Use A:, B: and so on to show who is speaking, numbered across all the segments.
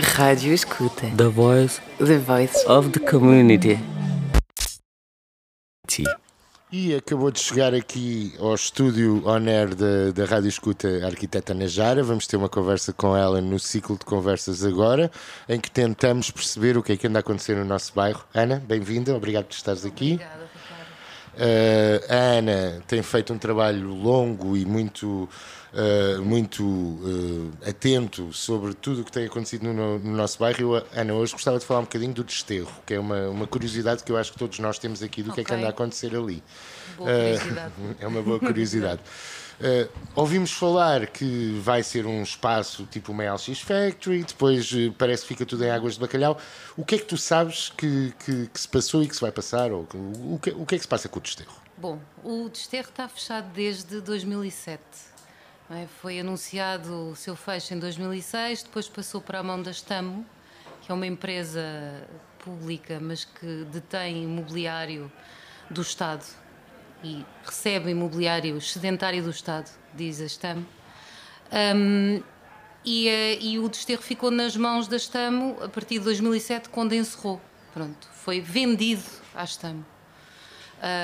A: Rádio Escuta.
B: The voice
A: The Voice.
B: of the community.
C: E acabou de chegar aqui ao estúdio on air da, da Rádio Escuta a arquiteta Najara. Vamos ter uma conversa com ela no ciclo de conversas agora, em que tentamos perceber o que é que anda a acontecer no nosso bairro. Ana, bem-vinda, obrigado por estares aqui.
D: Obrigada,
C: a Ana tem feito um trabalho longo e muito, uh, muito uh, atento sobre tudo o que tem acontecido no, no nosso bairro. Eu, Ana, hoje gostava de falar um bocadinho do desterro, que é uma, uma curiosidade que eu acho que todos nós temos aqui do que é que anda a acontecer ali.
D: Curiosidade.
C: É uma boa curiosidade. Uh, ouvimos falar que vai ser um espaço tipo uma LX Factory, depois uh, parece que fica tudo em águas de bacalhau. O que é que tu sabes que, que, que se passou e que se vai passar? Ou, o, que, o que é que se passa com o desterro?
D: Bom, o desterro está fechado desde 2007. não é? Foi anunciado o seu fecho em 2006, depois passou para a mão da Stamo, que é uma empresa pública, mas que detém imobiliário do Estado e recebe imobiliário excedentário do Estado, diz a Stamo. Hum, e, eh, e o desterro ficou nas mãos da Stamo a partir de 2007, quando encerrou. Pronto, foi vendido à Stamo.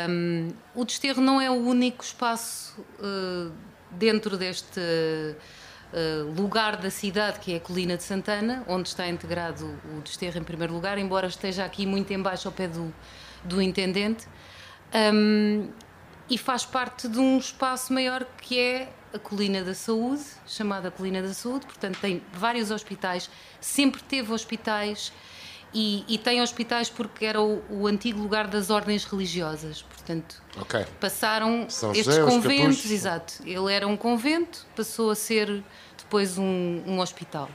D: Um, o desterro não é o único espaço uh, dentro deste uh, lugar da cidade, que é a Colina de Santana, onde está integrado o desterro em primeiro lugar, embora esteja aqui muito embaixo ao pé do, do intendente. Um, e faz parte de um espaço maior que é a Colina da Saúde, chamada Colina da Saúde, portanto tem vários hospitais, sempre teve hospitais e, e tem hospitais porque era o, o antigo lugar das ordens religiosas, portanto
C: Ok.
D: passaram
C: São
D: estes
C: José, os
D: conventos, exato. Ele era um convento, passou a ser depois um, um hospital.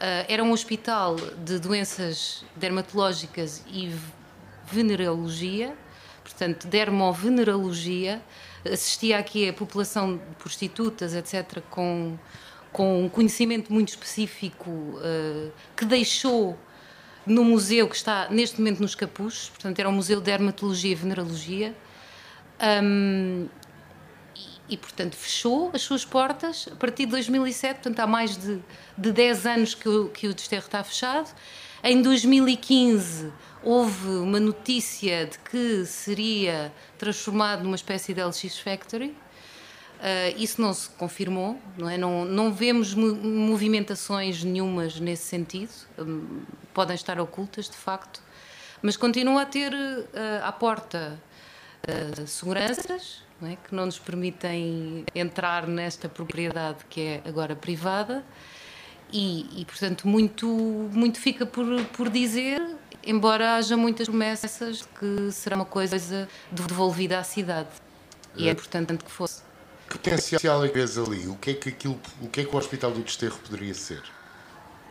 D: Ah, era um hospital de doenças dermatológicas e v- venerologia, portanto, dermovenerologia. Assistia aqui a população de prostitutas, etc., com, com um conhecimento muito específico ah, que deixou no museu que está neste momento nos Capuchos, portanto, era um museu de dermatologia e venerologia. Hum, e, e, portanto, fechou as suas portas a partir de 2007, portanto, há mais de, de 10 anos que o, que o desterro está fechado. Em 2015 houve uma notícia de que seria transformado numa espécie de LX Factory. Ah, isso não se confirmou, não é? Não, não vemos mo- movimentações nenhumas nesse sentido, Hum, podem estar ocultas de facto, mas continua a ter ah, à porta ah, seguranças não é? que não nos permitem entrar nesta propriedade que é agora privada e, e, portanto muito, muito fica por, por dizer, embora haja muitas promessas que será uma coisa devolvida à cidade e é importante que fosse.
C: Que potencial é que vês ali? O que é que, aquilo, o que é que o Hospital do Desterro poderia ser?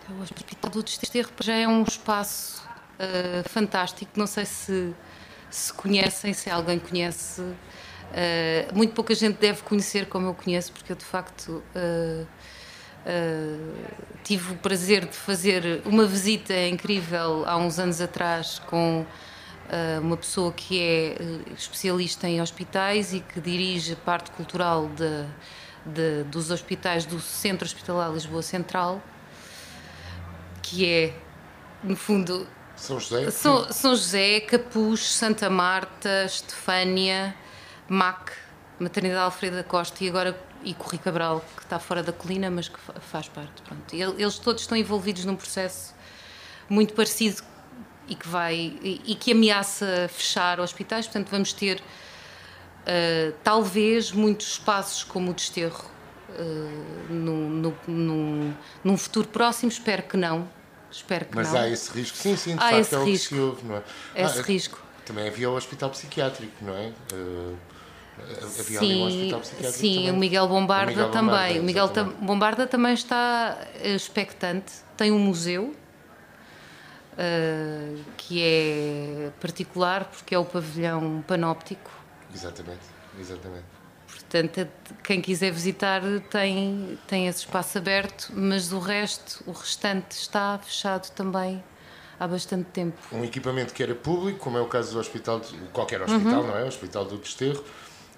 D: O Hospital do Desterro já é um espaço ah, fantástico. Não sei se, se conhecem, se alguém conhece. Ah, muito pouca gente deve conhecer como eu conheço, porque eu de facto ah, ah, tive o prazer de fazer uma visita incrível há uns anos atrás com ah, uma pessoa que é eh, especialista em hospitais e que dirige a parte cultural de- de- dos hospitais do Centro Hospitalar Lisboa Central que é, no fundo,
C: São José?
D: São, São José, Capuz, Santa Marta, Estefânia, MAC, Maternidade Alfredo da Costa e agora e Corri Cabral, que está fora da colina, mas que fa- faz parte. Pronto. El- Eles todos estão envolvidos num processo muito parecido e que vai e, que ameaça fechar hospitais. Portanto, vamos ter uh, talvez muitos espaços como o desterro uh, no, no, num, futuro próximo. Espero que não. Espero que
C: Mas
D: não.
C: há esse risco. Sim, sim, de
D: Há
C: facto
D: esse
C: é o que
D: risco.
C: se ouve, não é?
D: Esse
C: Ah,
D: risco.
C: Também havia o hospital psiquiátrico, não é? Uh, havia ali um
D: Sim,
C: hospital
D: sim
C: também.
D: o Miguel Bombarda
C: O Miguel
D: também.
C: Bombarda,
D: o Miguel tam- Bombarda também está eh, expectante. Tem um museu eh, que é particular porque é o pavilhão panóptico.
C: Exatamente, exatamente.
D: Portanto, a- quem quiser visitar tem, tem esse espaço aberto, mas o resto, o restante está fechado também há bastante tempo.
C: Um equipamento que era público, como é o caso do hospital, de, qualquer hospital,
D: Uhum.
C: não é? O Hospital do Desterro,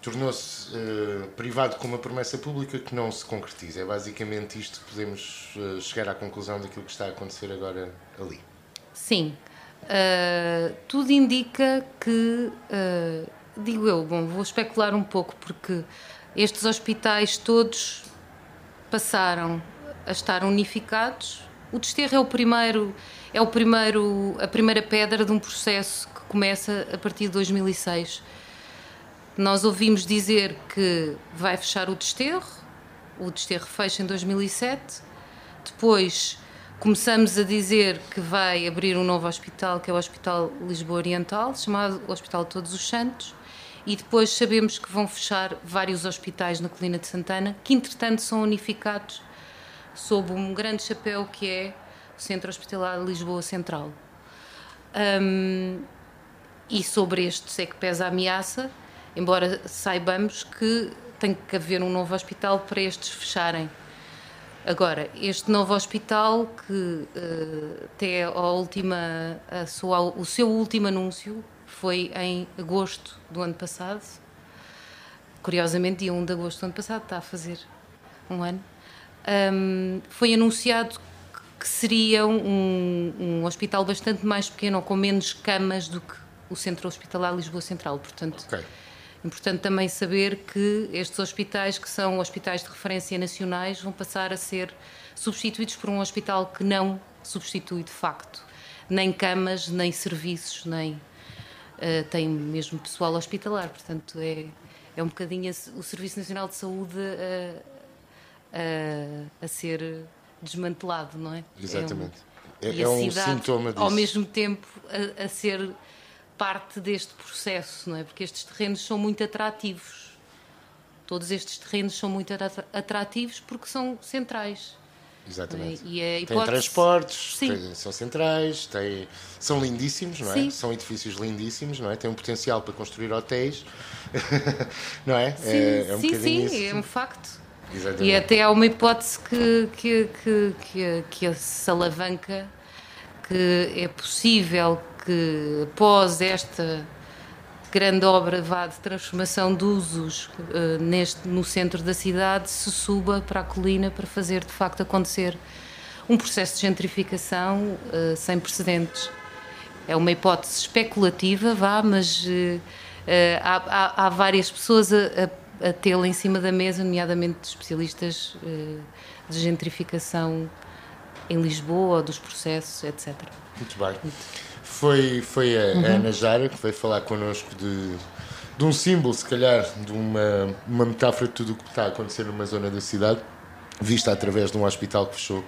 C: tornou-se uh, privado com uma promessa pública que não se concretiza. É basicamente isto que podemos uh, chegar à conclusão daquilo que está a acontecer agora ali.
D: Sim. Uh, tudo indica que, digo eu, bom, vou especular um pouco, porque estes hospitais todos passaram a estar unificados. O desterro é o primeiro, é o primeiro, a primeira pedra de um processo que começa a partir de 2006 nós ouvimos dizer que vai fechar o desterro, o desterro fecha em 2007, depois começamos a dizer que vai abrir um novo hospital, que é o Hospital Lisboa Oriental, chamado Hospital Todos os Santos, e depois sabemos que vão fechar vários hospitais na Colina de Santana, que entretanto são unificados sob um grande chapéu que é o Centro Hospitalar Lisboa Central. Um, e sobre este é que pesa a ameaça, embora saibamos que tem que haver um novo hospital para estes fecharem. Agora, este novo hospital, que uh, até a última, a sua, o seu último anúncio foi em agosto do ano passado, curiosamente, dia 1 de agosto do ano passado, está a fazer um ano, um, foi anunciado que seria um, um, hospital bastante mais pequeno, com menos camas do que o Centro Hospitalar Lisboa Central. Portanto. Okay Importante também saber que estes hospitais, que são hospitais de referência nacionais, vão passar a ser substituídos por um hospital que não substitui de facto nem camas, nem serviços, nem uh, tem mesmo pessoal hospitalar. Portanto, é, é um bocadinho o Serviço Nacional de Saúde a, a, a ser desmantelado, não é?
C: Exatamente. É um, é, é um cidade, sintoma disso.
D: Ao mesmo tempo, a, a ser parte deste processo, não é? Porque estes terrenos são muito atrativos. Todos estes terrenos são muito atrativos porque são centrais.
C: Exatamente. É? E a hipótese... Tem transportes, tem, são centrais, tem, são lindíssimos, não é? Sim. São edifícios lindíssimos, não é? Tem um potencial para construir hotéis, não é?
D: Sim, é, é um sim, sim isso. é um facto. Exatamente. E até há uma hipótese que, que, que, que, que se alavanca que é possível que após esta grande obra vá de transformação de usos uh, neste, no centro da cidade se suba para a colina para fazer de facto acontecer um processo de gentrificação uh, sem precedentes. É uma hipótese especulativa, vá, mas uh, há, há, há, várias pessoas a, a, a tê-la em cima da mesa, nomeadamente especialistas de gentrificação em Lisboa, dos processos, etc.
C: Muito bem. Foi, foi a, uhum. Ana Jara que veio falar connosco de, de um símbolo, se calhar, de uma, uma metáfora de tudo o que está a acontecer numa zona da cidade, vista através de um hospital que fechou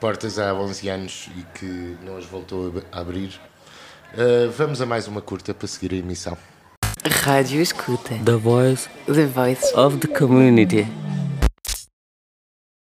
C: portas há 11 anos e que não as voltou a abrir. Uh, vamos a mais uma curta para seguir a emissão.
A: Rádio Escuta.
B: The voice.
A: The voice
B: of the community.